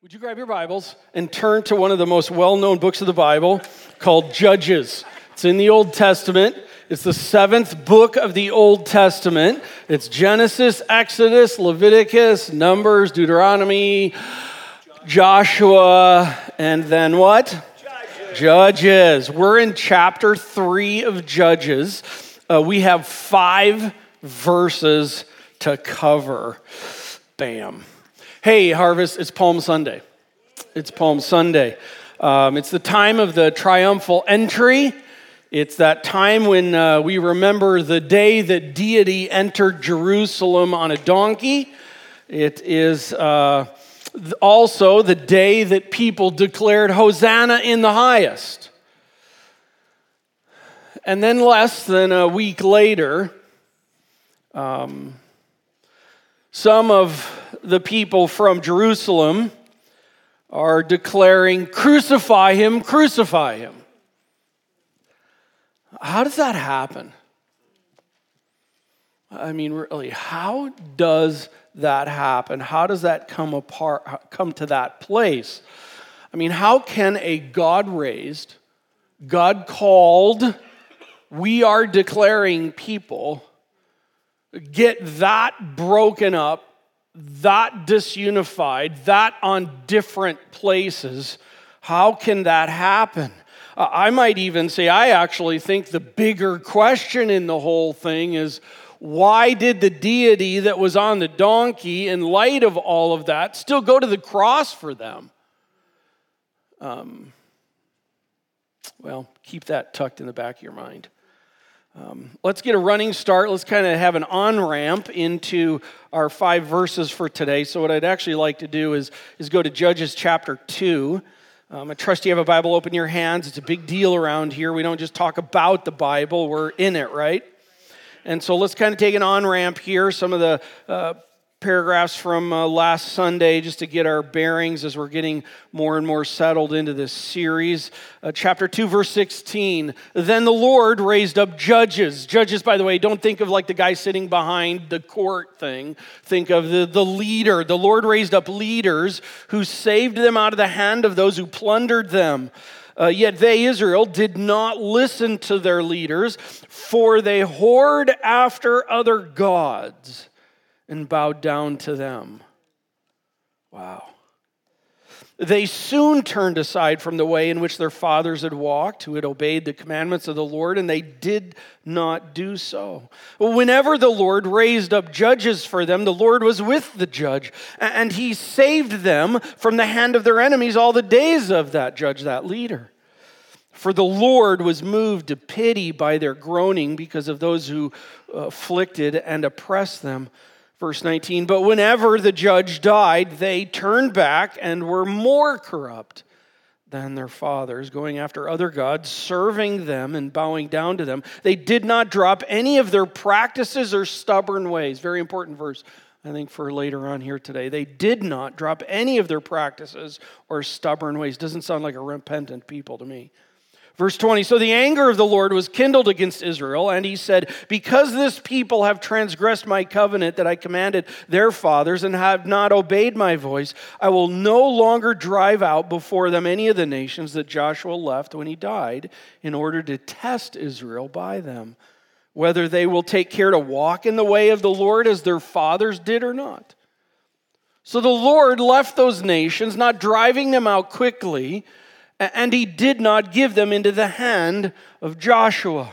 Would you grab your Bibles and turn to one of the most well known books of the Bible called Judges? It's in the Old Testament. It's the seventh book of the Old Testament. It's Genesis, Exodus, Leviticus, Numbers, Deuteronomy, Joshua, and then what? Judges. Judges. We're in chapter three of Judges. Uh, we have five verses to cover. Bam. Hey, Harvest, it's Palm Sunday. It's Palm Sunday. Um, it's the time of the triumphal entry. It's that time when uh, we remember the day that deity entered Jerusalem on a donkey. It is uh, also the day that people declared Hosanna in the highest. And then, less than a week later, um, some of the people from Jerusalem are declaring, Crucify him, crucify him. How does that happen? I mean, really, how does that happen? How does that come apart, come to that place? I mean, how can a God raised, God called, we are declaring people get that broken up that disunified, that on different places, how can that happen? I might even say, I actually think the bigger question in the whole thing is why did the deity that was on the donkey, in light of all of that, still go to the cross for them? Um, well, keep that tucked in the back of your mind. Um, let's get a running start. Let's kind of have an on ramp into our five verses for today. So, what I'd actually like to do is, is go to Judges chapter 2. Um, I trust you have a Bible open in your hands. It's a big deal around here. We don't just talk about the Bible, we're in it, right? And so let's kind of take an on ramp here. Some of the uh, paragraphs from uh, last Sunday just to get our bearings as we're getting more and more settled into this series. Uh, chapter 2, verse 16. Then the Lord raised up judges. Judges, by the way, don't think of like the guy sitting behind the court thing. Think of the, the leader. The Lord raised up leaders who saved them out of the hand of those who plundered them. Uh, yet they, Israel, did not listen to their leaders, for they whored after other gods and bowed down to them. Wow. They soon turned aside from the way in which their fathers had walked, who had obeyed the commandments of the Lord, and they did not do so. Whenever the Lord raised up judges for them, the Lord was with the judge, and he saved them from the hand of their enemies all the days of that judge, that leader. For the Lord was moved to pity by their groaning because of those who uh, afflicted and oppressed them. Verse 19, but whenever the judge died, they turned back and were more corrupt than their fathers, going after other gods, serving them and bowing down to them. They did not drop any of their practices or stubborn ways. Very important verse, I think, for later on here today. They did not drop any of their practices or stubborn ways. Doesn't sound like a repentant people to me. Verse 20 So the anger of the Lord was kindled against Israel, and he said, Because this people have transgressed my covenant that I commanded their fathers and have not obeyed my voice, I will no longer drive out before them any of the nations that Joshua left when he died, in order to test Israel by them, whether they will take care to walk in the way of the Lord as their fathers did or not. So the Lord left those nations, not driving them out quickly and he did not give them into the hand of Joshua.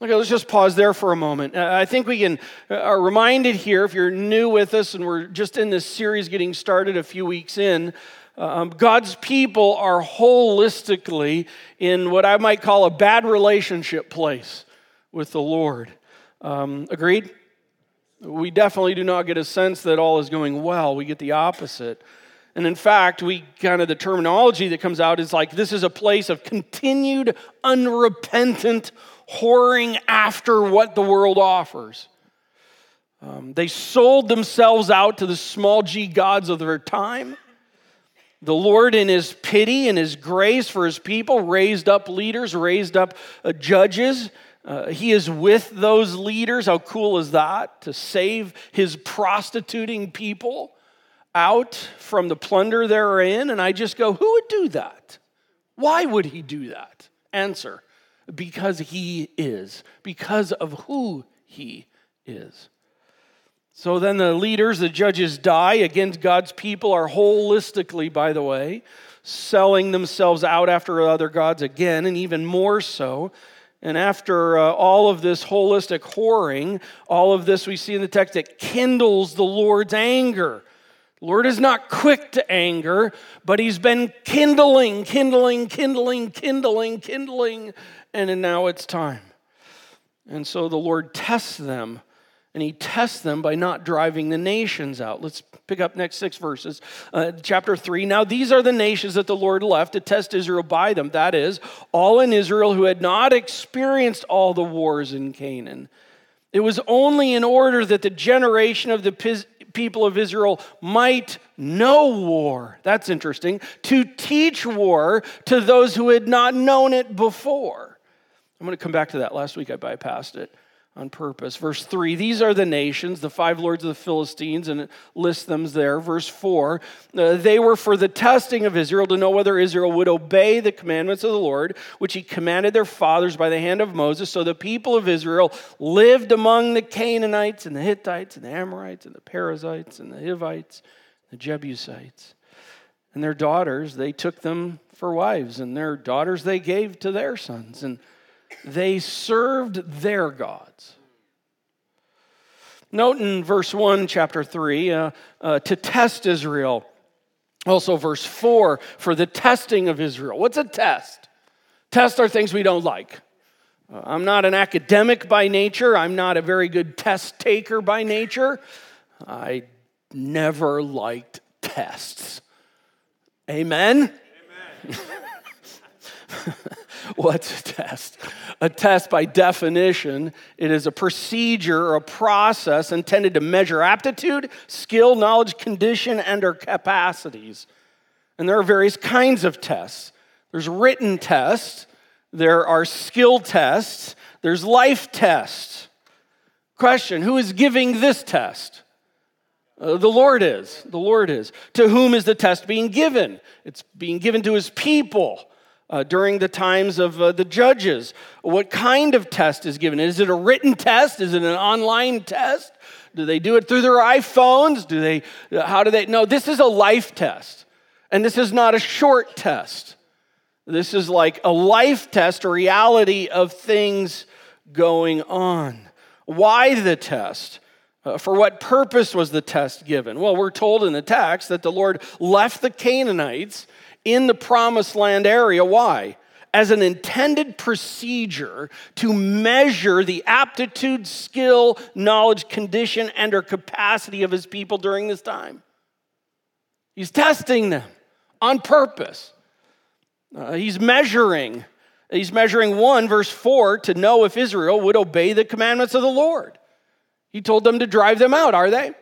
Okay, let's just pause there for a moment. Uh, I think we can uh, are reminded here, if you're new with us and we're just in this series getting started a few weeks in, um, God's people are holistically in what I might call a bad relationship place with the Lord. Um, agreed? We definitely do not get a sense that all is going well. We get the opposite. And in fact, we kind of the terminology that comes out is like this is a place of continued unrepentant whoring after what the world offers. Um, they sold themselves out to the small g gods of their time. The Lord, in His pity and His grace for His people, raised up leaders, raised up uh, judges. Uh, he is with those leaders. How cool is that? To save His prostituting people out from the plunder they're in, and I just go, who would do that? Why would he do that? Answer because he is, because of who he is. So then the leaders, the judges die against God's people, are holistically, by the way, selling themselves out after other gods again, and even more so. And after uh, all of this holistic whoring, all of this we see in the text, it kindles the Lord's anger. Lord is not quick to anger, but He's been kindling, kindling, kindling, kindling, kindling, and now it's time. And so the Lord tests them and he tests them by not driving the nations out. Let's pick up next six verses. Uh, chapter 3. Now, these are the nations that the Lord left to test Israel by them. That is, all in Israel who had not experienced all the wars in Canaan. It was only in order that the generation of the people of Israel might know war. That's interesting. To teach war to those who had not known it before. I'm going to come back to that. Last week I bypassed it on purpose. Verse 3 These are the nations, the five lords of the Philistines, and it lists them there. Verse 4 uh, They were for the testing of Israel to know whether Israel would obey the commandments of the Lord, which he commanded their fathers by the hand of Moses. So the people of Israel lived among the Canaanites and the Hittites and the Amorites and the Perizzites and the Hivites, the Jebusites. And their daughters, they took them for wives, and their daughters they gave to their sons. And they served their gods. Note in verse 1, chapter 3, uh, uh, to test Israel. Also, verse 4, for the testing of Israel. What's a test? Tests are things we don't like. Uh, I'm not an academic by nature, I'm not a very good test taker by nature. I never liked tests. Amen? Amen. What's a test? A test, by definition, it is a procedure or a process intended to measure aptitude, skill, knowledge, condition, and or capacities. And there are various kinds of tests. There's written tests, there are skill tests, there's life tests. Question Who is giving this test? Uh, the Lord is. The Lord is. To whom is the test being given? It's being given to his people uh, during the times of uh, the judges. What kind of test is given? Is it a written test? Is it an online test? Do they do it through their iPhones? Do they, how do they? No, this is a life test. And this is not a short test. This is like a life test, a reality of things going on. Why the test? Uh, for what purpose was the test given? Well, we're told in the text that the Lord left the Canaanites in the promised land area. Why? As an intended procedure to measure the aptitude, skill, knowledge, condition, and or capacity of his people during this time. He's testing them on purpose. Uh, he's measuring. He's measuring one, verse 4, to know if Israel would obey the commandments of the Lord. He told them to drive them out, are they?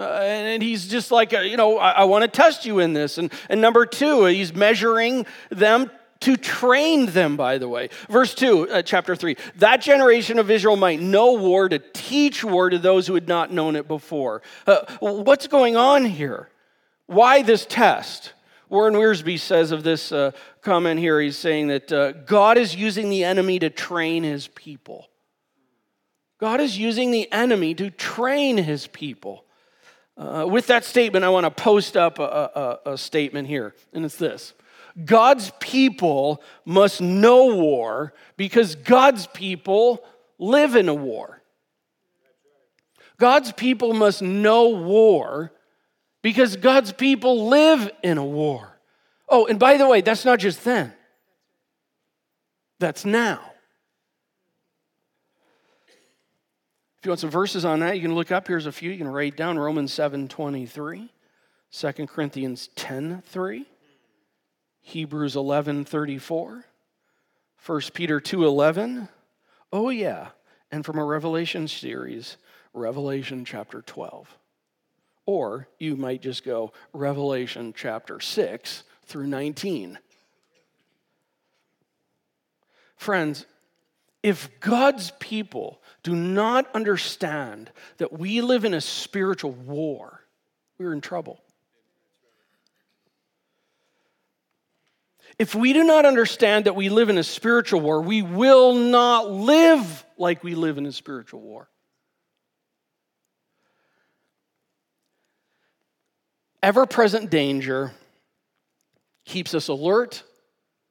Uh, and he's just like, uh, you know, I, I want to test you in this. And, and number two, he's measuring them to train them, by the way. Verse 2, uh, chapter 3. That generation of Israel might know war to teach war to those who had not known it before. Uh, what's going on here? Why this test? Warren Wiersbe says of this uh, comment here, he's saying that uh, God is using the enemy to train his people. God is using the enemy to train his people. Uh, with that statement, I want to post up a, a, a statement here, and it's this God's people must know war because God's people live in a war. God's people must know war because God's people live in a war. Oh, and by the way, that's not just then, that's now. If you want some verses on that, you can look up. Here's a few. You can write down Romans 7 23, 2 Corinthians 10 3, Hebrews 11 34, 1 Peter 2 11. Oh, yeah. And from a Revelation series, Revelation chapter 12. Or you might just go Revelation chapter 6 through 19. Friends, if God's people do not understand that we live in a spiritual war, we're in trouble. If we do not understand that we live in a spiritual war, we will not live like we live in a spiritual war. Ever present danger keeps us alert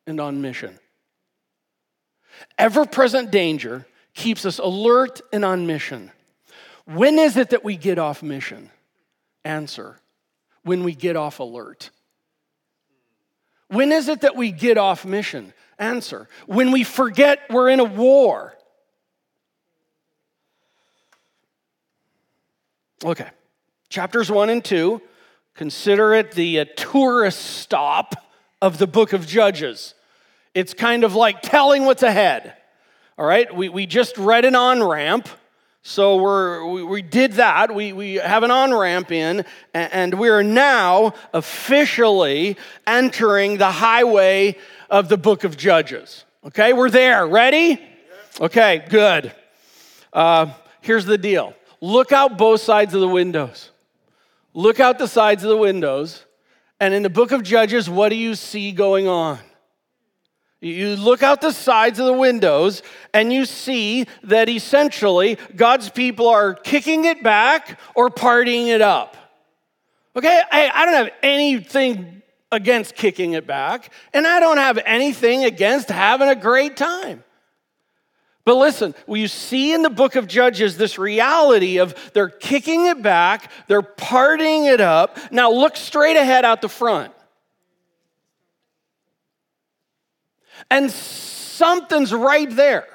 and on mission. Ever present danger keeps us alert and on mission. When is it that we get off mission? Answer when we get off alert. When is it that we get off mission? Answer when we forget we're in a war. Okay, chapters one and two, consider it the uh, tourist stop of the book of Judges. It's kind of like telling what's ahead. All right, we, we just read an on ramp. So we're, we, we did that. We, we have an on ramp in, and we are now officially entering the highway of the book of Judges. Okay, we're there. Ready? Okay, good. Uh, here's the deal look out both sides of the windows. Look out the sides of the windows, and in the book of Judges, what do you see going on? You look out the sides of the windows and you see that essentially God's people are kicking it back or partying it up. Okay, I, I, don't have anything against kicking it back, and I don't have anything against having a great time. But listen, you see in the book of Judges this reality of they're kicking it back, they're partying it up. Now look straight ahead out the front. And something's right there.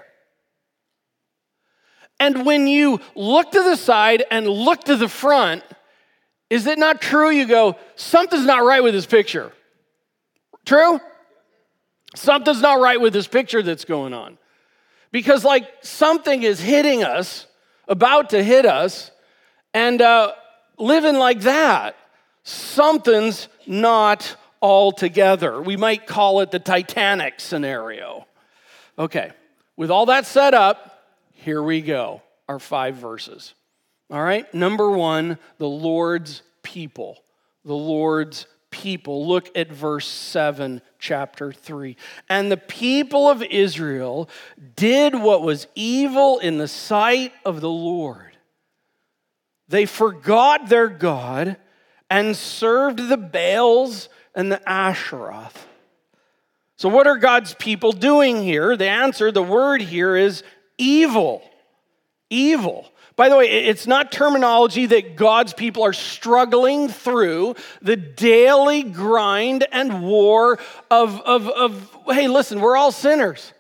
And when you look to the side and look to the front, is it not true? You go, something's not right with this picture. True? Something's not right with this picture that's going on. Because, like, something is hitting us, about to hit us, and uh, living like that, something's not all together. We might call it the Titanic scenario. Okay, with all that set up, here we go. Our five verses. All right, number one, the Lord's people. The Lord's people. Look at verse 7, chapter 3. And the people of Israel did what was evil in the sight of the Lord. They forgot their God and served the Baals and the Asheroth. So, what are God's people doing here? The answer, the word here is evil. Evil. By the way, it's not terminology that God's people are struggling through the daily grind and war of, of, of hey, listen, we're all sinners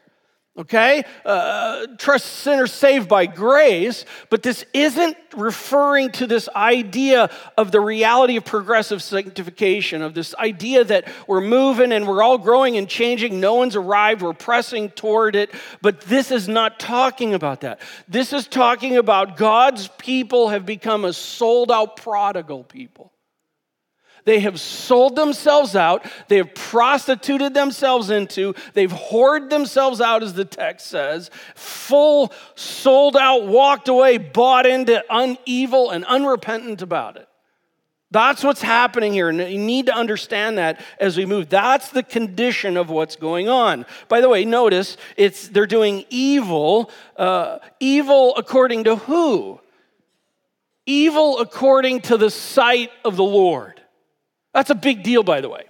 okay? Uh, trust sinners saved by grace, but this isn't referring to this idea of the reality of progressive sanctification, of this idea that we're moving and we're all growing and changing. No one's arrived, we're pressing toward it, but this is not talking about that. This is talking about God's people have become a sold out prodigal people. They have sold themselves out. They have prostituted themselves into. They've hoarded themselves out, as the text says. Full, sold out, walked away, bought into unevil and unrepentant about it. That's what's happening here. And you need to understand that as we move. That's the condition of what's going on. By the way, notice it's they're doing evil. Uh, evil according to who? Evil according to the sight of the Lord. That's a big deal, by the way.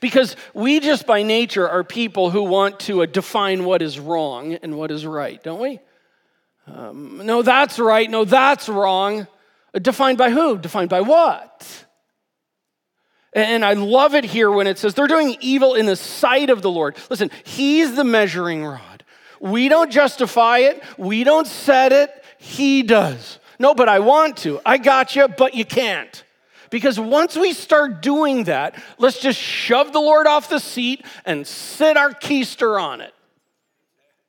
Because we just by nature are people who want to uh, define what is wrong and what is right, don't we? Um, no, that's right. No, that's wrong. Uh, defined by who? Defined by what? And I love it here when it says they're doing evil in the sight of the Lord. Listen, He's the measuring rod. We don't justify it, we don't set it, He does. No, but I want to. I got you, but you can't. Because once we start doing that, let's just shove the Lord off the seat and sit our keister on it.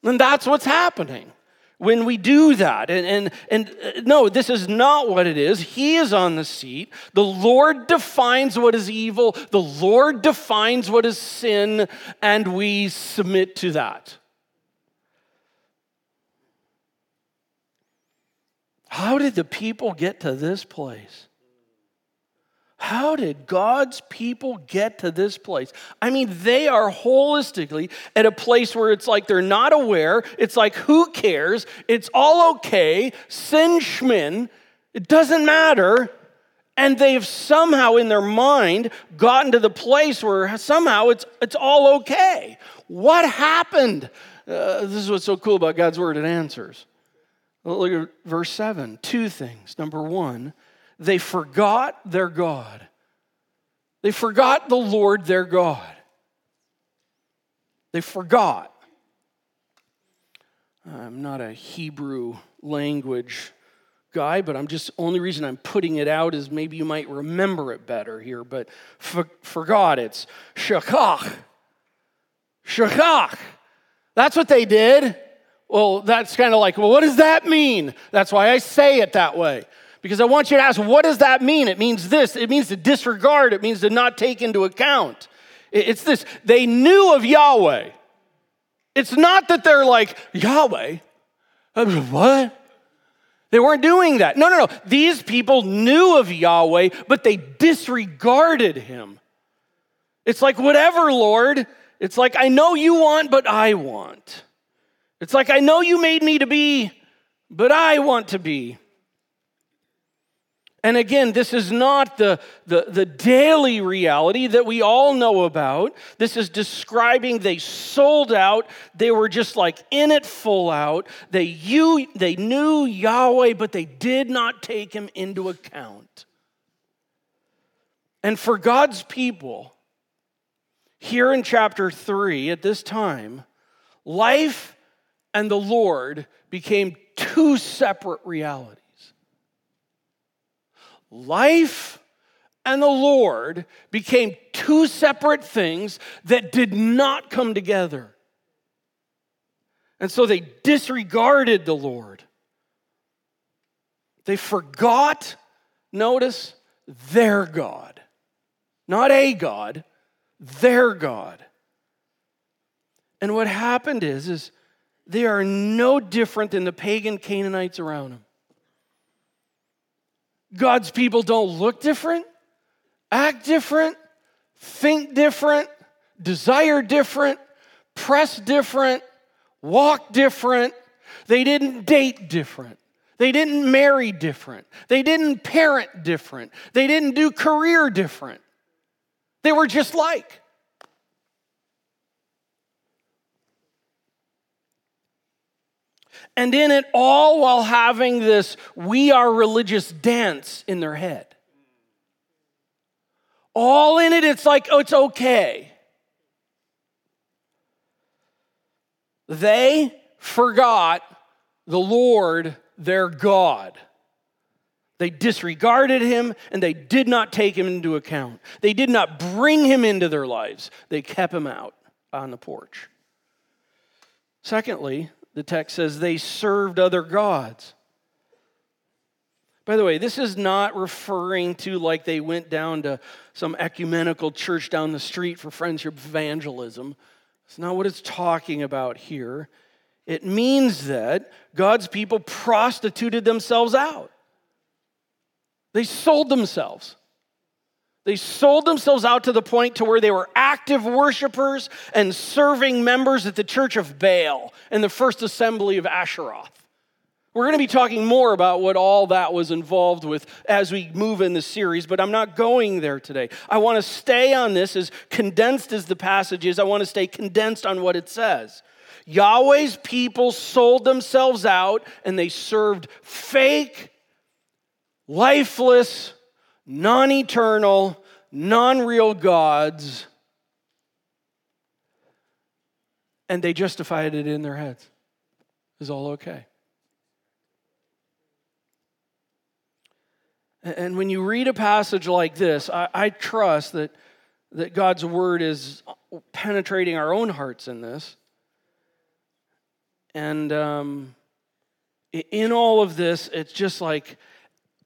And that's what's happening when we do that. And, and, and uh, no, this is not what it is. He is on the seat. The Lord defines what is evil, the Lord defines what is sin, and we submit to that. How did the people get to this place? How did God's people get to this place? I mean, they are holistically at a place where it's like they're not aware. It's like, who cares? It's all okay. Sin schmin. It doesn't matter. And they've somehow in their mind gotten to the place where somehow it's, it's all okay. What happened? Uh, this is what's so cool about God's word, it answers. Look at verse 7. Two things. Number one, they forgot their God. They forgot the Lord their God. They forgot. I'm not a Hebrew language guy, but I'm just, only reason I'm putting it out is maybe you might remember it better here. But for, forgot, it's shakach. Shakach. That's what they did. Well, that's kind of like, well, what does that mean? That's why I say it that way. Because I want you to ask, what does that mean? It means this. It means to disregard. It means to not take into account. It's this. They knew of Yahweh. It's not that they're like, Yahweh? Uh, what? They weren't doing that. No, no, no. These people knew of Yahweh, but they disregarded him. It's like, whatever, Lord. It's like, I know you want, but I want. It's like, I know you made me to be, but I want to be. And again, this is not the, the, the, daily reality that we all know about. This is describing they sold out. They were just like in it full out. They, you, they knew Yahweh, but they did not take him into account. And for God's people, here in chapter 3 at this time, life and the Lord became two separate realities. Life and the Lord became two separate things that did not come together. And so they disregarded the Lord. They forgot, notice, their God. Not a God, their God. And what happened is, is they are no different than the pagan Canaanites around them. God's people don't look different, act different, think different, desire different, press different, walk different. They didn't date different. They didn't marry different. They didn't parent different. They didn't do career different. They were just like. And in it all while having this we are religious dance in their head. All in it, it's like, oh, it's okay. They forgot the Lord their God. They disregarded him and they did not take him into account. They did not bring him into their lives, they kept him out on the porch. Secondly, the text says they served other gods. By the way, this is not referring to like they went down to some ecumenical church down the street for friendship evangelism. It's not what it's talking about here. It means that God's people prostituted themselves out. They sold themselves. They sold themselves out to the point to where they were active worshipers and serving members at the church of Baal and the first assembly of Asheroth. We're going to be talking more about what all that was involved with as we move in the series, but I'm not going there today. I want to stay on this as condensed as the passage is. I want to stay condensed on what it says. Yahweh's people sold themselves out and they served fake lifeless, non eternal, non real gods, and they justified it in their heads. Is all okay. And when you read a passage like this, I, I, trust that, that God's word is penetrating our own hearts in this. And um, in all of this, it's just like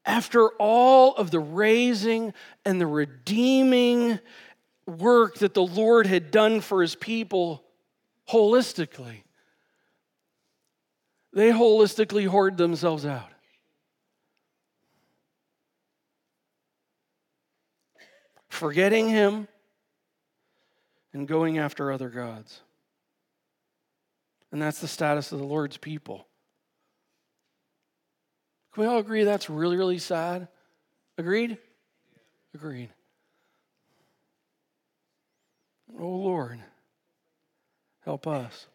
after all of the raising and the redeeming work that the Lord had done for his people holistically, they holistically whored themselves out. forgetting Him and going after other gods. And that's the status of the Lord's people. Can we all agree that's really, really sad? Agreed? Agreed. Oh Lord, help us.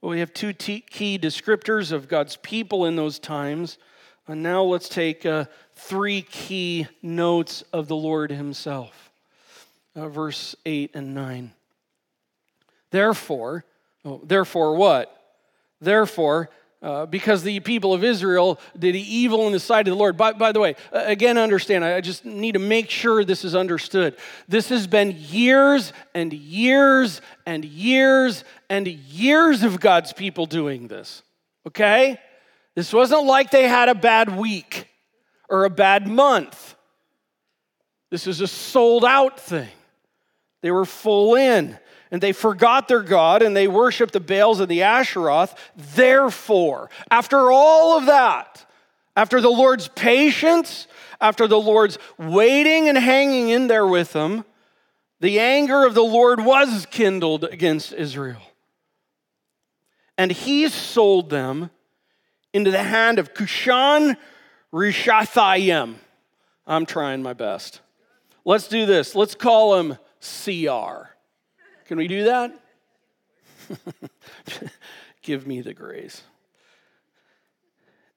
Well, we have two t- key descriptors of God's people in those times. And now let's take uh, three key notes of the Lord Himself. Uh, verse 8 and 9. Therefore, oh, therefore what? Therefore, uh, because the people of Israel did evil in the sight of the Lord. By, by the way, again, understand, I just need to make sure this is understood. This has been years and years and years and years of God's people doing this, okay? This wasn't like they had a bad week or a bad month. This is a sold out thing. They were full in and they forgot their God and they worshiped the Baals and the Asheroth. Therefore, after all of that, after the Lord's patience, after the Lord's waiting and hanging in there with them, the anger of the Lord was kindled against Israel. And he sold them into the hand of Cushan Rishathaim. I'm trying my best. Let's do this. Let's call him CR. Can we do that? Give me the grace.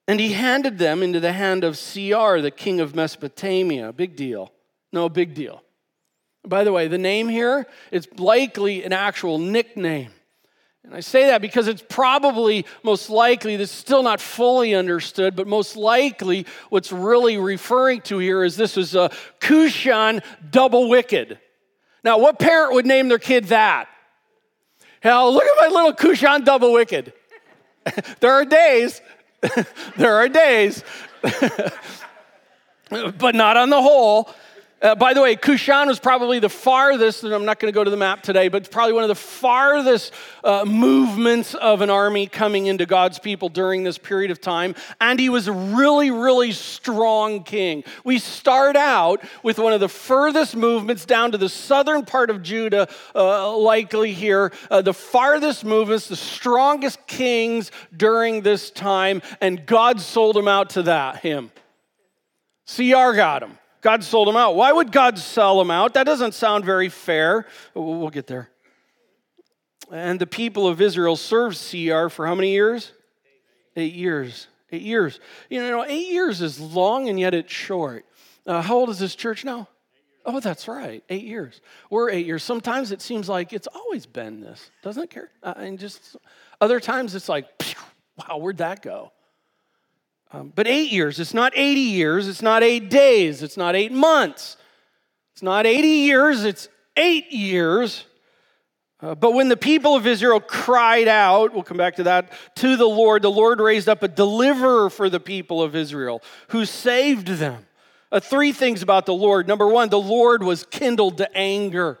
And he handed them into the hand of CR, the king of Mesopotamia. Big deal. No, big deal. By the way, the name here is likely an actual nickname. And I say that because it's probably most likely, this is still not fully understood, but most likely what's really referring to here is this is a Cushan double wicked. Now, what parent would name their kid that? Hell, look at my little Cushan double wicked. there are days, there are days, but not on the whole. Uh, by the way, Cushan was probably the farthest, and I'm not going to go to the map today, but probably one of the farthest uh, movements of an army coming into God's people during this period of time. And he was a really, really strong king. We start out with one of the furthest movements down to the southern part of Judah, uh, likely here, uh, the farthest movements, the strongest kings during this time, and God sold him out to that, him. CR got him. God sold them out. Why would God sell them out? That doesn't sound very fair. We'll get there. And the people of Israel served CR for how many years? Eight years. Eight years. You know, eight years is long and yet it's short. Uh, how old is this church now? Oh, that's right. Eight years. We're eight years. Sometimes it seems like it's always been this, doesn't it, care? Uh, and just other times it's like, wow, where'd that go? Um, but eight years, it's not 80 years, it's not eight days, it's not eight months, it's not 80 years, it's eight years. Uh, but when the people of Israel cried out, we'll come back to that, to the Lord, the Lord raised up a deliverer for the people of Israel who saved them. Uh, three things about the Lord. Number one, the Lord was kindled to anger.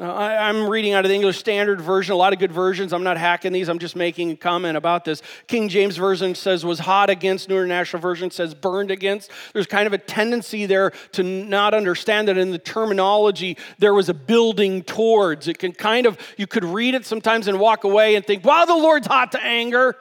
Now, I, am reading out of the English Standard Version, a lot of good versions. I'm not hacking these, I'm just making a comment about this. King James Version says was hot against, New International Version says burned against. There's kind of a tendency there to not understand that in the terminology there was a building towards. It can kind of, you could read it sometimes and walk away and think, wow, the Lord's hot to anger.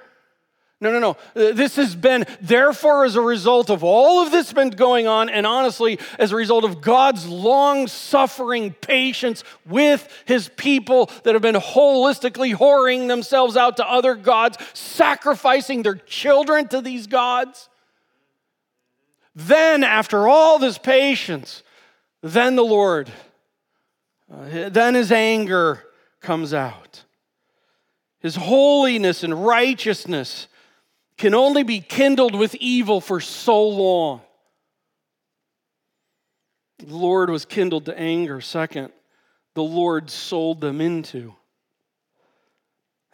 No, no, no. Uh, this has been, therefore, as a result of all of this been going on, and honestly, as a result of God's long suffering patience with his people that have been holistically whoring themselves out to other gods, sacrificing their children to these gods. Then, after all this patience, then the Lord, uh, then his anger comes out. His holiness and righteousness can only be kindled with evil for so long. The Lord was kindled to anger. Second, the Lord sold them into.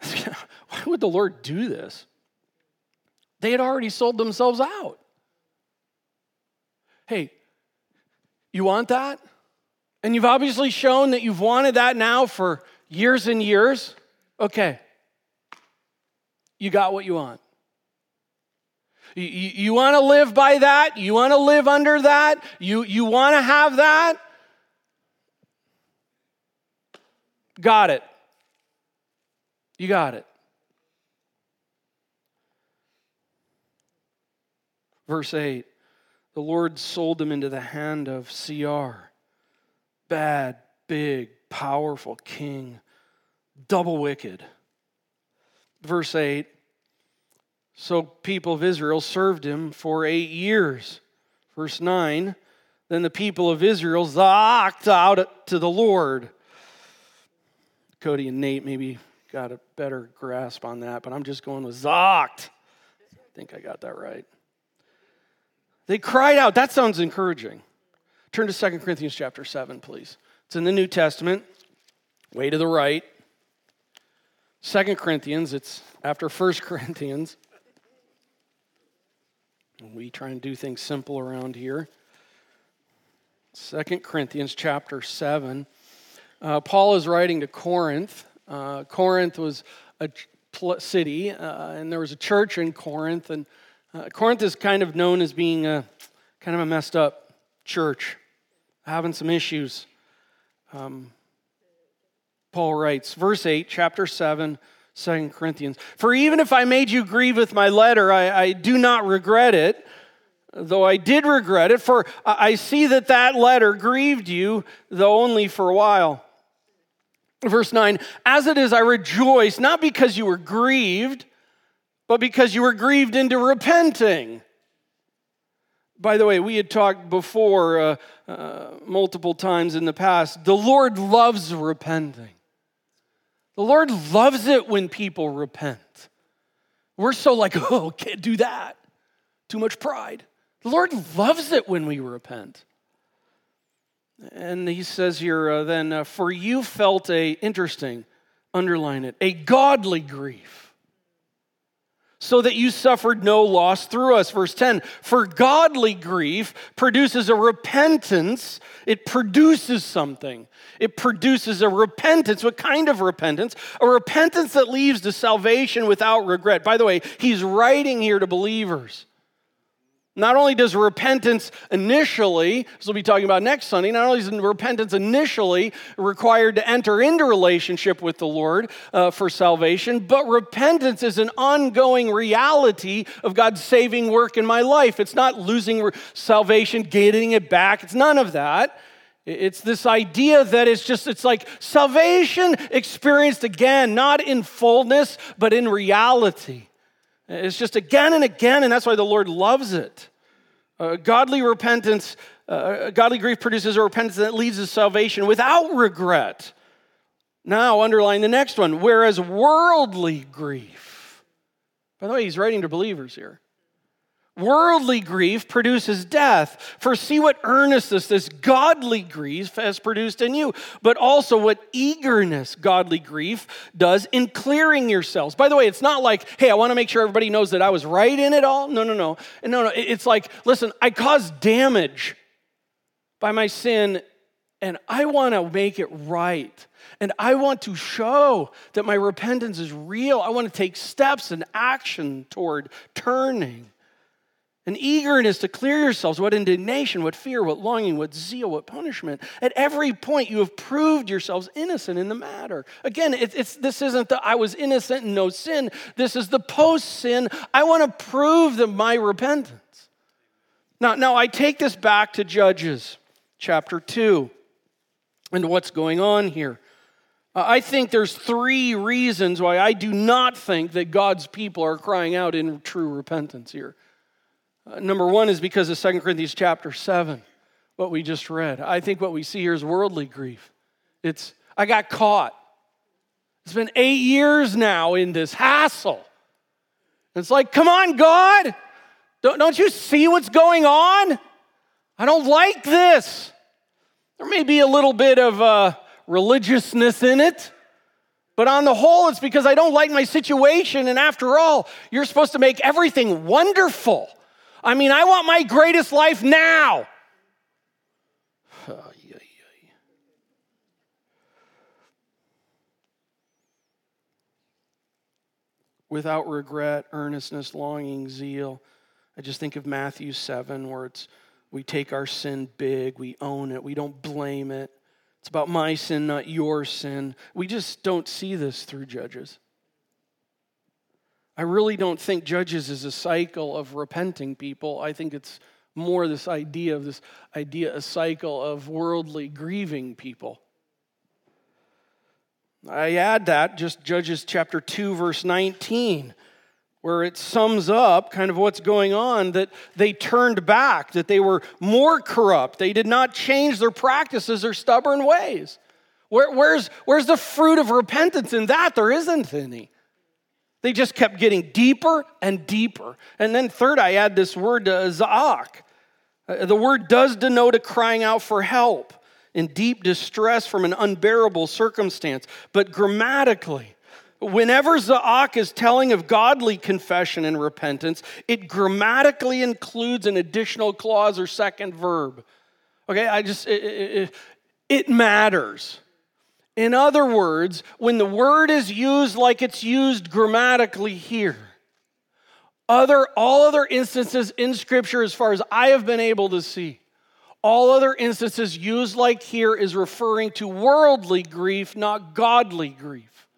Why would the Lord do this? They had already sold themselves out. Hey, you want that? And you've obviously shown that you've wanted that now for years and years. Okay. You got what you want. You, you, want to live by that? You want to live under that? You, you want to have that? Got it. You got it. Verse 8 The Lord sold them into the hand of CR, bad, big, powerful king, double wicked. Verse 8 So people of Israel served him for eight years. Verse 9 Then the people of Israel zocked out to the Lord. Cody and Nate maybe got a better grasp on that, but I'm just going with zocked. I think I got that right. They cried out. That sounds encouraging. Turn to 2 Corinthians chapter 7, please. It's in the New Testament, way to the right. 2 Corinthians, it's after 1 Corinthians. We try and do things simple around here. 2 Corinthians chapter 7. Uh, Paul is writing to Corinth. Uh, Corinth was a city, uh, and there was a church in Corinth, and uh, Corinth is kind of known as being a kind of a messed up church, having some issues. Um, Paul writes, verse 8, chapter 7, 2 Corinthians. For even if I made you grieve with my letter, I, I do not regret it, though I did regret it, for I see that that letter grieved you, though only for a while. Verse 9, as it is, I rejoice, not because you were grieved but because you were grieved into repenting. By the way, we had talked before uh, uh, multiple times in the past. The Lord loves repenting. The Lord loves it when people repent. We're so like, oh, can't do that. Too much pride. The Lord loves it when we repent. And he says here, uh, then, uh, for you felt a, interesting, underline it, a godly grief so that you suffered no loss through us. Verse 10 For godly grief produces a repentance, it produces something. It produces a repentance. What kind of repentance? A repentance that leads to salvation without regret. By the way, he's writing here to believers. Not only does repentance initially, as we'll be talking about next Sunday, not only is repentance initially required to enter into relationship with the Lord uh, for salvation, but repentance is an ongoing reality of God's saving work in my life. It's not losing salvation, getting it back. It's none of that. It's this idea that it's just, it's like salvation experienced again, not in fullness, but in reality. It's just again and again, and that's why the Lord loves it. Uh, godly repentance, uh, godly grief produces a repentance that leads to salvation without regret. Now, underline the next one. Whereas worldly grief, by the way, he's writing to believers here. Worldly grief produces death. For see what earnestness this godly grief has produced in you, but also what eagerness godly grief does in clearing yourselves. By the way, it's not like, hey, I want to make sure everybody knows that I was right in it all. No, no, no. No, no. It's like, listen, I caused damage by my sin, and I want to make it right. And I want to show that my repentance is real. I want to take steps and action toward turning. An eagerness to clear yourselves, what indignation, what fear, what longing, what zeal, what punishment. At every point, you have proved yourselves innocent in the matter. Again, it, it's, this isn't the I was innocent and no sin. This is the post sin. I want to prove that my repentance. Now, now, I take this back to Judges chapter 2 and what's going on here. Uh, I think there's three reasons why I do not think that God's people are crying out in true repentance here. Uh, number one is because of 2 Corinthians chapter 7, what we just read. I think what we see here is worldly grief. It's, I got caught. It's been eight years now in this hassle. It's like, come on, God. Don't, don't you see what's going on? I don't like this. There may be a little bit of uh, religiousness in it, but on the whole, it's because I don't like my situation. And after all, you're supposed to make everything wonderful. I mean, I want my greatest life now. Without regret, earnestness, longing, zeal. I just think of Matthew 7, where it's we take our sin big, we own it, we don't blame it. It's about my sin, not your sin. We just don't see this through Judges. I really don't think Judges is a cycle of repenting people. I think it's more this idea of this idea, a cycle of worldly grieving people. I add that, just Judges chapter 2, verse 19, where it sums up kind of what's going on that they turned back, that they were more corrupt. They did not change their practices or stubborn ways. Where, where's, where's the fruit of repentance in that? There isn't any. They just kept getting deeper and deeper. And then, third, I add this word to Zaak. Uh, the word does denote a crying out for help in deep distress from an unbearable circumstance. But grammatically, whenever Zaak is telling of godly confession and repentance, it grammatically includes an additional clause or second verb. Okay, I just, it, it, it matters. In other words, when the word is used like it's used grammatically here, other, all other instances in Scripture, as far as I have been able to see, all other instances used like here is referring to worldly grief, not godly grief.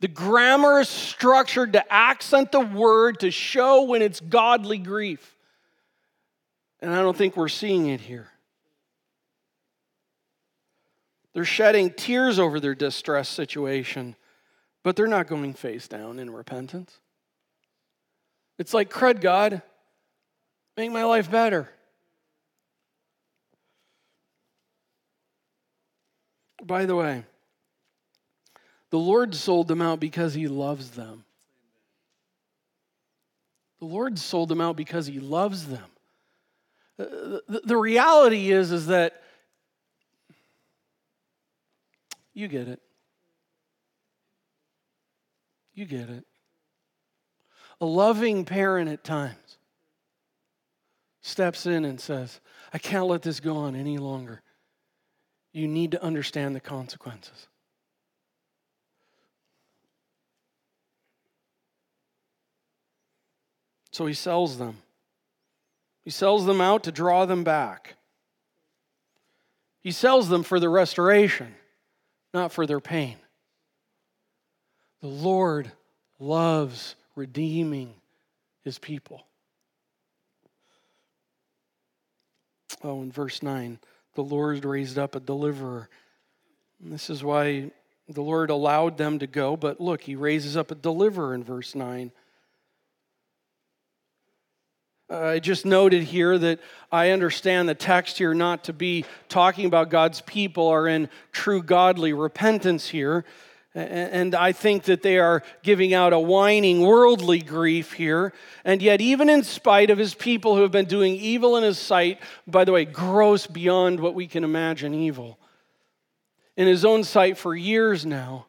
The grammar is structured to accent the word to show when it's godly grief. And I don't think we're seeing it here. They're shedding tears over their distress situation, but they're not going face down in repentance. It's like, crud, God, make my life better. By the way, the Lord sold them out because he loves them. The Lord sold them out because he loves them. Uh, the, the reality is, is that you get it. You get it. A loving parent at times steps in and says, I can't let this go on any longer. You need to understand the consequences. So he sells them. He sells them out to draw them back. He sells them for the restoration, not for their pain. The Lord loves redeeming his people. Oh, in verse 9, the Lord raised up a deliverer. And this is why the Lord allowed them to go, but look, he raises up a deliverer in verse 9. I just noted here that I understand the text here not to be talking about God's people are in true godly repentance here. And I think that they are giving out a whining worldly grief here. And yet, even in spite of his people who have been doing evil in his sight, by the way, gross beyond what we can imagine evil, in his own sight for years now,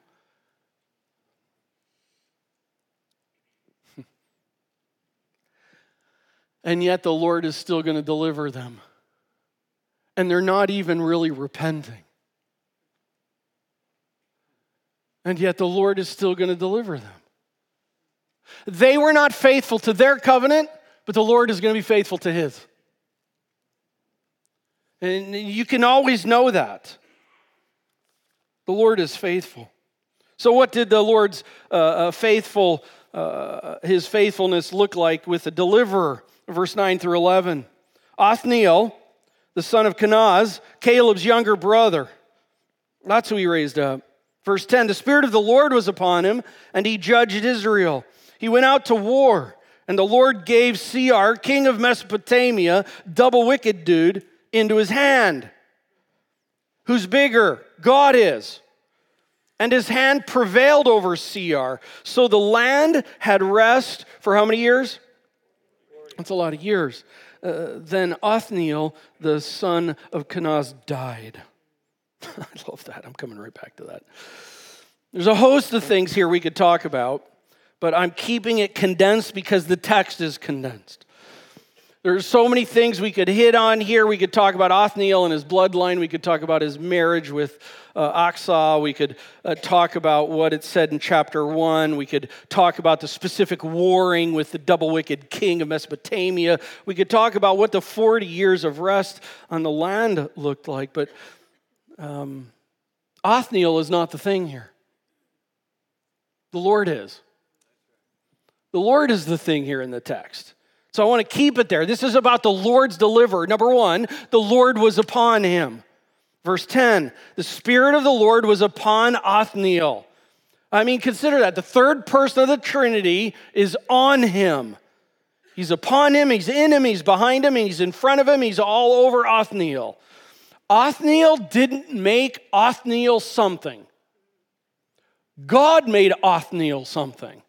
and yet the Lord is still going to deliver them. And they're not even really repenting. And yet the Lord is still going to deliver them. They were not faithful to their covenant, but the Lord is going to be faithful to his. And you can always know that. The Lord is faithful. So, what did the Lord's uh, uh, faithful, uh, his faithfulness look like with the deliverer? Verse 9 through 11. Othniel, the son of Kenaz, Caleb's younger brother. That's who he raised up. Verse 10 The Spirit of the Lord was upon him, and he judged Israel. He went out to war, and the Lord gave Seir, king of Mesopotamia, double wicked dude, into his hand. Who's bigger? God is. And his hand prevailed over Seir. So the land had rest for how many years? That's a lot of years. Uh, then Othniel, the son of Kenaz, died. I love that. I'm coming right back to that. There's a host of things here we could talk about, but I'm keeping it condensed because the text is condensed. There's so many things we could hit on here. We could talk about Othniel and his bloodline. We could talk about his marriage with uh, Achsah. We could uh, talk about what it said in chapter one. We could talk about the specific warring with the double wicked king of Mesopotamia. We could talk about what the 40 years of rest on the land looked like. But um, Othniel is not the thing here. The Lord is. The Lord is the thing here in the text. So I want to keep it there. This is about the Lord's deliverer. Number one, the Lord was upon him. Verse 10 the Spirit of the Lord was upon Othniel. I mean, consider that. The third person of the Trinity is on him. He's upon him, he's in him, he's behind him, he's in front of him, he's all over Othniel. Othniel didn't make Othniel something, God made Othniel something.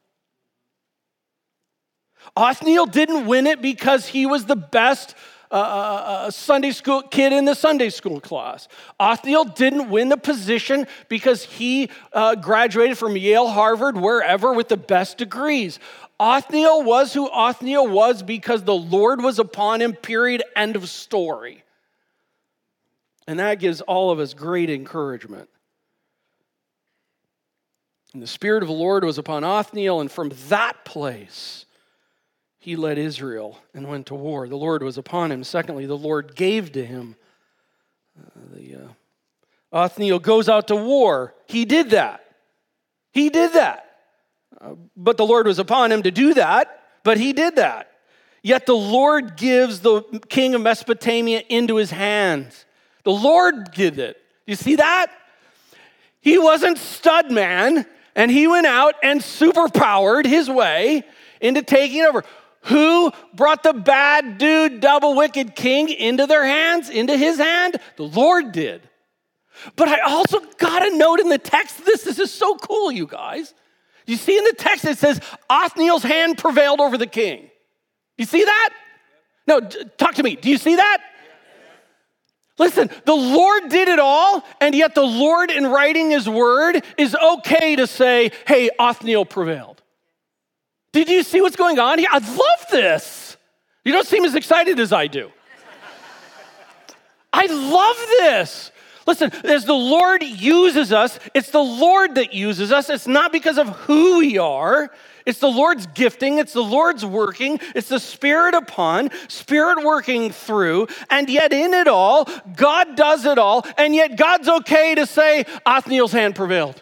Othniel didn't win it because he was the best uh, uh, uh, Sunday school kid in the Sunday school class. Othniel didn't win the position because he uh, graduated from Yale, Harvard, wherever with the best degrees. Othniel was who Othniel was because the Lord was upon him, period, end of story. And that gives all of us great encouragement. And the Spirit of the Lord was upon Othniel, and from that place, he led Israel and went to war. The Lord was upon him. Secondly, the Lord gave to him. Uh, the uh, Othniel goes out to war. He did that. He did that. Uh, but the Lord was upon him to do that, but he did that. Yet the Lord gives the king of Mesopotamia into his hands. The Lord did it. You see that? He wasn't stud man, and he went out and superpowered his way into taking over. Who brought the bad dude, double wicked king into their hands, into his hand? The Lord did. But I also got a note in the text this. This is so cool, you guys. You see in the text it says Othniel's hand prevailed over the king. You see that? No, talk to me. Do you see that? Listen, the Lord did it all, and yet the Lord, in writing his word, is okay to say, hey, Othniel prevailed. Did you see what's going on here? I love this. You don't seem as excited as I do. I love this. Listen, as the Lord uses us, it's the Lord that uses us. It's not because of who we are. It's the Lord's gifting, it's the Lord's working, it's the Spirit upon, Spirit working through, and yet in it all, God does it all, and yet God's okay to say, Othniel's hand prevailed.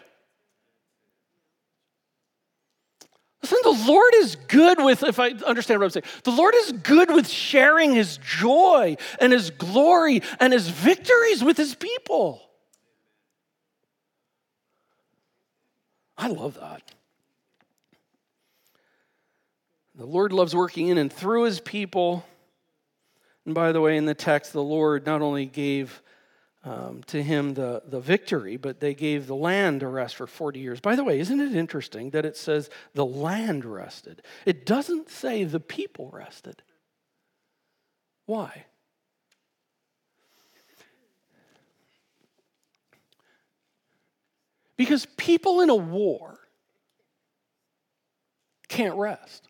Listen, the Lord is good with, if I understand what I'm saying, the Lord is good with sharing his joy and his glory and his victories with his people. I love that. The Lord loves working in and through his people. And by the way, in the text, the Lord not only gave um, to him the, the victory, but they gave the land a rest for 40 years. By the way, isn't it interesting that it says the land rested? It doesn't say the people rested. Why? Because people in a war can't rest.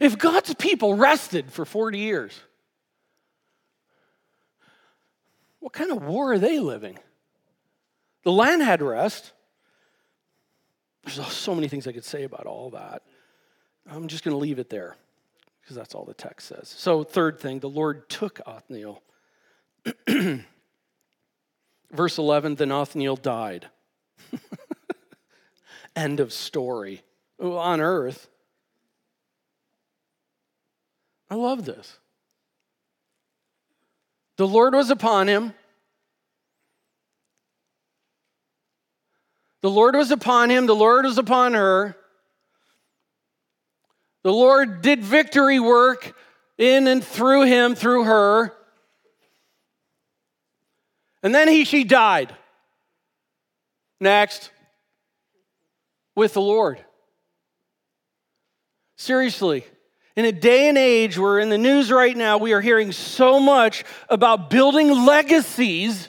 If God's people rested for 40 years, What kind of war are they living? The land had rest. There's so many things I could say about all that. I'm just going to leave it there because that's all the text says. So, third thing, the Lord took Othniel. Verse 11 then Othniel died. End of story. On earth. I love this. The Lord was upon him. The Lord was upon him. The Lord was upon her. The Lord did victory work in and through him, through her. And then he, she died. Next, with the Lord. Seriously, in a day and age where in the news right now we are hearing so much about building legacies.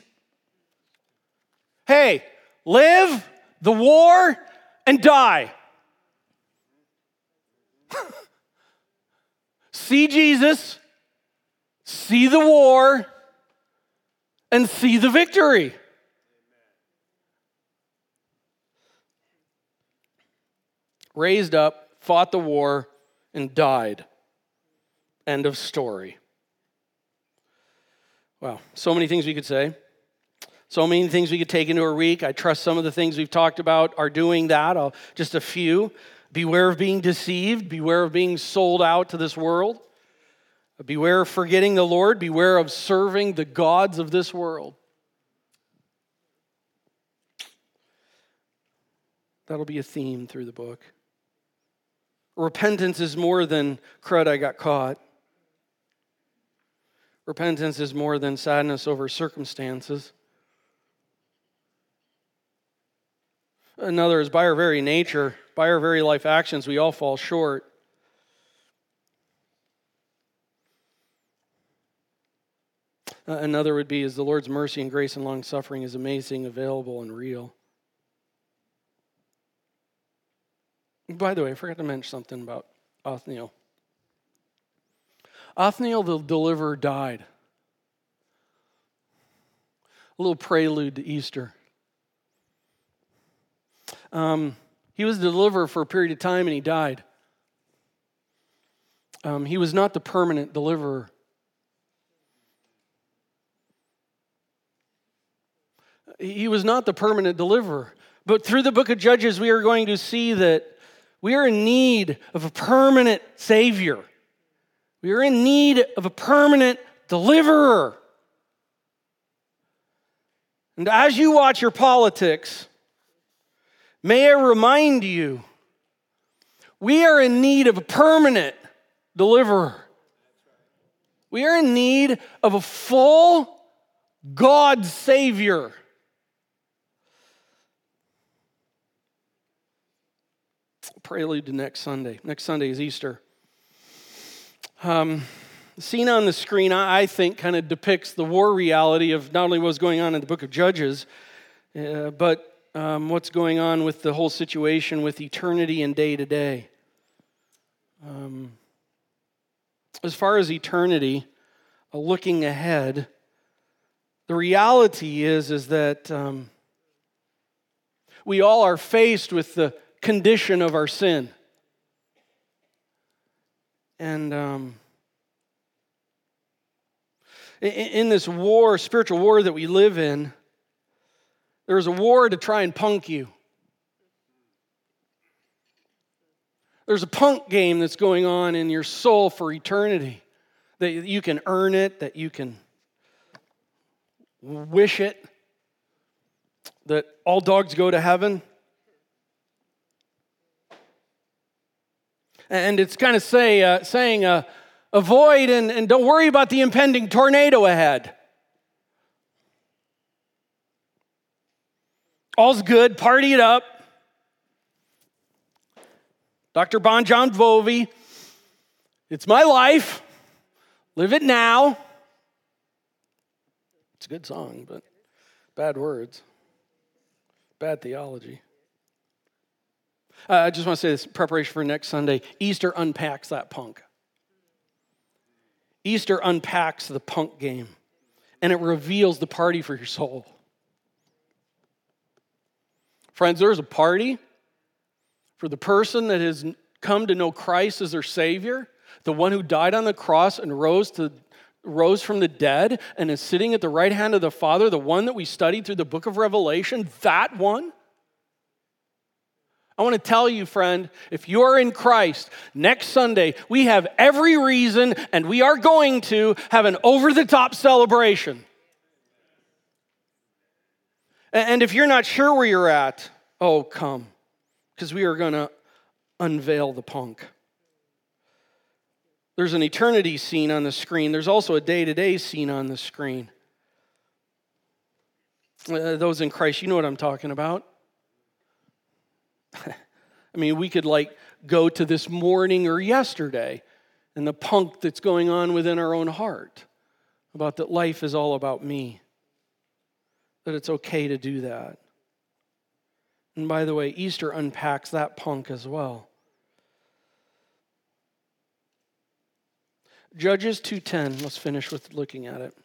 Hey, live the war and die. see Jesus, see the war, and see the victory. Raised up, fought the war, and died. End of story. Wow, so many things we could say. So many things we could take into a week. I trust some of the things we've talked about are doing that. I'll, just a few. Beware of being deceived. Beware of being sold out to this world. Beware of forgetting the Lord. Beware of serving the gods of this world. That'll be a theme through the book. Repentance is more than crud, I got caught. Repentance is more than sadness over circumstances. Another is by our very nature, by our very life actions, we all fall short. Uh, another would be is the Lord's mercy and grace and long suffering is amazing, available, and real. By the way, I forgot to mention something about Othniel. Othniel the deliverer died. A little prelude to Easter. Um, he was the deliverer for a period of time and he died. Um, he was not the permanent deliverer. He was not the permanent deliverer. But through the book of Judges, we are going to see that we are in need of a permanent Savior. We are in need of a permanent deliverer. And as you watch your politics, May I remind you, we are in need of a permanent deliverer. We are in need of a full God Savior. Prelude to next Sunday. Next Sunday is Easter. Um, the scene on the screen, I think, kind of depicts the war reality of not only what's going on in the book of Judges, uh, but um, what's going on with the whole situation with eternity and day to day. Um, as far as eternity, uh, looking ahead, the reality is is that um, we all are faced with the condition of our sin, and um, in, in this war, spiritual war that we live in. There's a war to try and punk you. There's a punk game that's going on in your soul for eternity. That you can earn it, that you can wish it, that all dogs go to heaven. And it's kind of say, uh, saying, uh, avoid and, and don't worry about the impending tornado ahead. All's good, party it up. Dr. Bon Jovi it's my life. Live it now. It's a good song, but bad words, bad theology. Uh, I just want to say this preparation for next Sunday. Easter unpacks that punk. Easter unpacks the punk game and it reveals the party for your soul. Friends, there's a party for the person that has come to know Christ as their Savior, the one who died on the cross and rose to rose from the dead and is sitting at the right hand of the Father, the one that we studied through the book of Revelation, that one. I want to tell you, friend, if you're in Christ, next Sunday, we have every reason and we are going to have an over the top celebration. And if you're not sure where you're at, oh, come, because we are going to unveil the punk. There's an eternity scene on the screen, there's also a day to day scene on the screen. Uh, those in Christ, you know what I'm talking about. I mean, we could like go to this morning or yesterday and the punk that's going on within our own heart about that life is all about me that it's okay to do that. And by the way, Easter unpacks that punk as well. Judges 2:10. Let's finish with looking at it.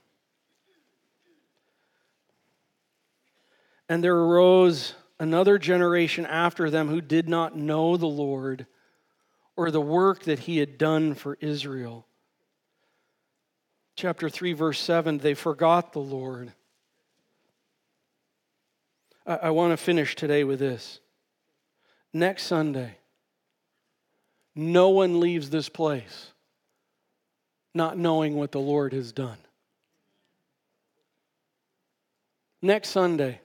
And there arose another generation after them who did not know the Lord or the work that he had done for Israel. Chapter 3, verse 7 they forgot the Lord. I, I want to finish today with this. Next Sunday, no one leaves this place not knowing what the Lord has done. Next Sunday,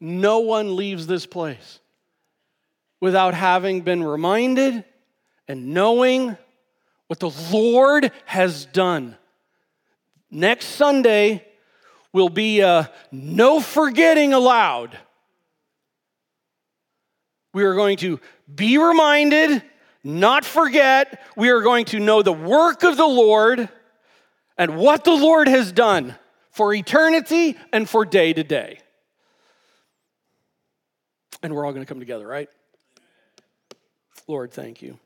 no one leaves this place without having been reminded and knowing what the Lord has done. Next Sunday will be a no forgetting allowed. We are going to be reminded, not forget. We are going to know the work of the Lord and what the Lord has done for eternity and for day to day. And we're all going to come together, right? Lord, thank you.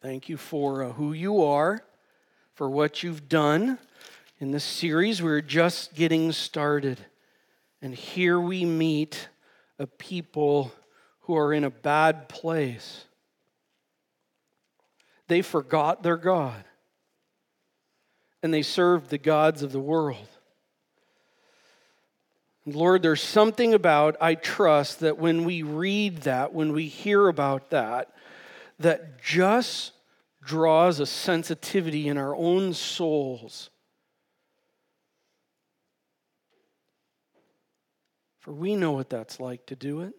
Thank you for uh, who you are, for what you've done. In this series, we're just getting started. And here we meet a people who are in a bad place. They forgot their God and they served the gods of the world. Lord, there's something about, I trust, that when we read that, when we hear about that, that just draws a sensitivity in our own souls. For we know what that's like to do it.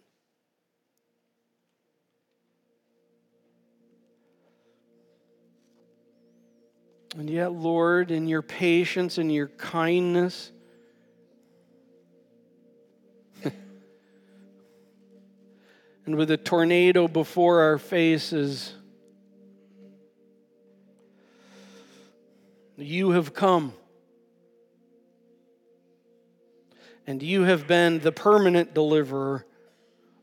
And yet, Lord, in your patience and your kindness, and with a tornado before our faces, you have come. And you have been the permanent deliverer,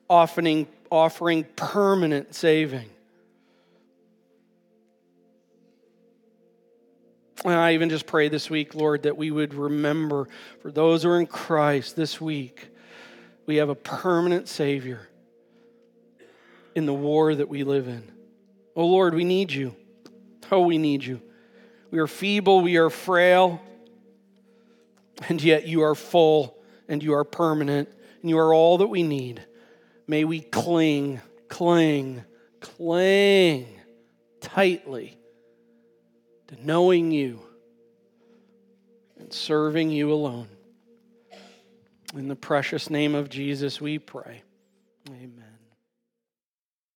offering, offering permanent saving. And I even just pray this week, Lord, that we would remember for those who are in Christ this week, we have a permanent Savior in the war that we live in. Oh, Lord, we need you. Oh, we need you. We are feeble, we are frail, and yet you are full and you are permanent and you are all that we need. May we cling, cling, cling tightly to knowing you and serving you alone. In the precious name of Jesus, we pray.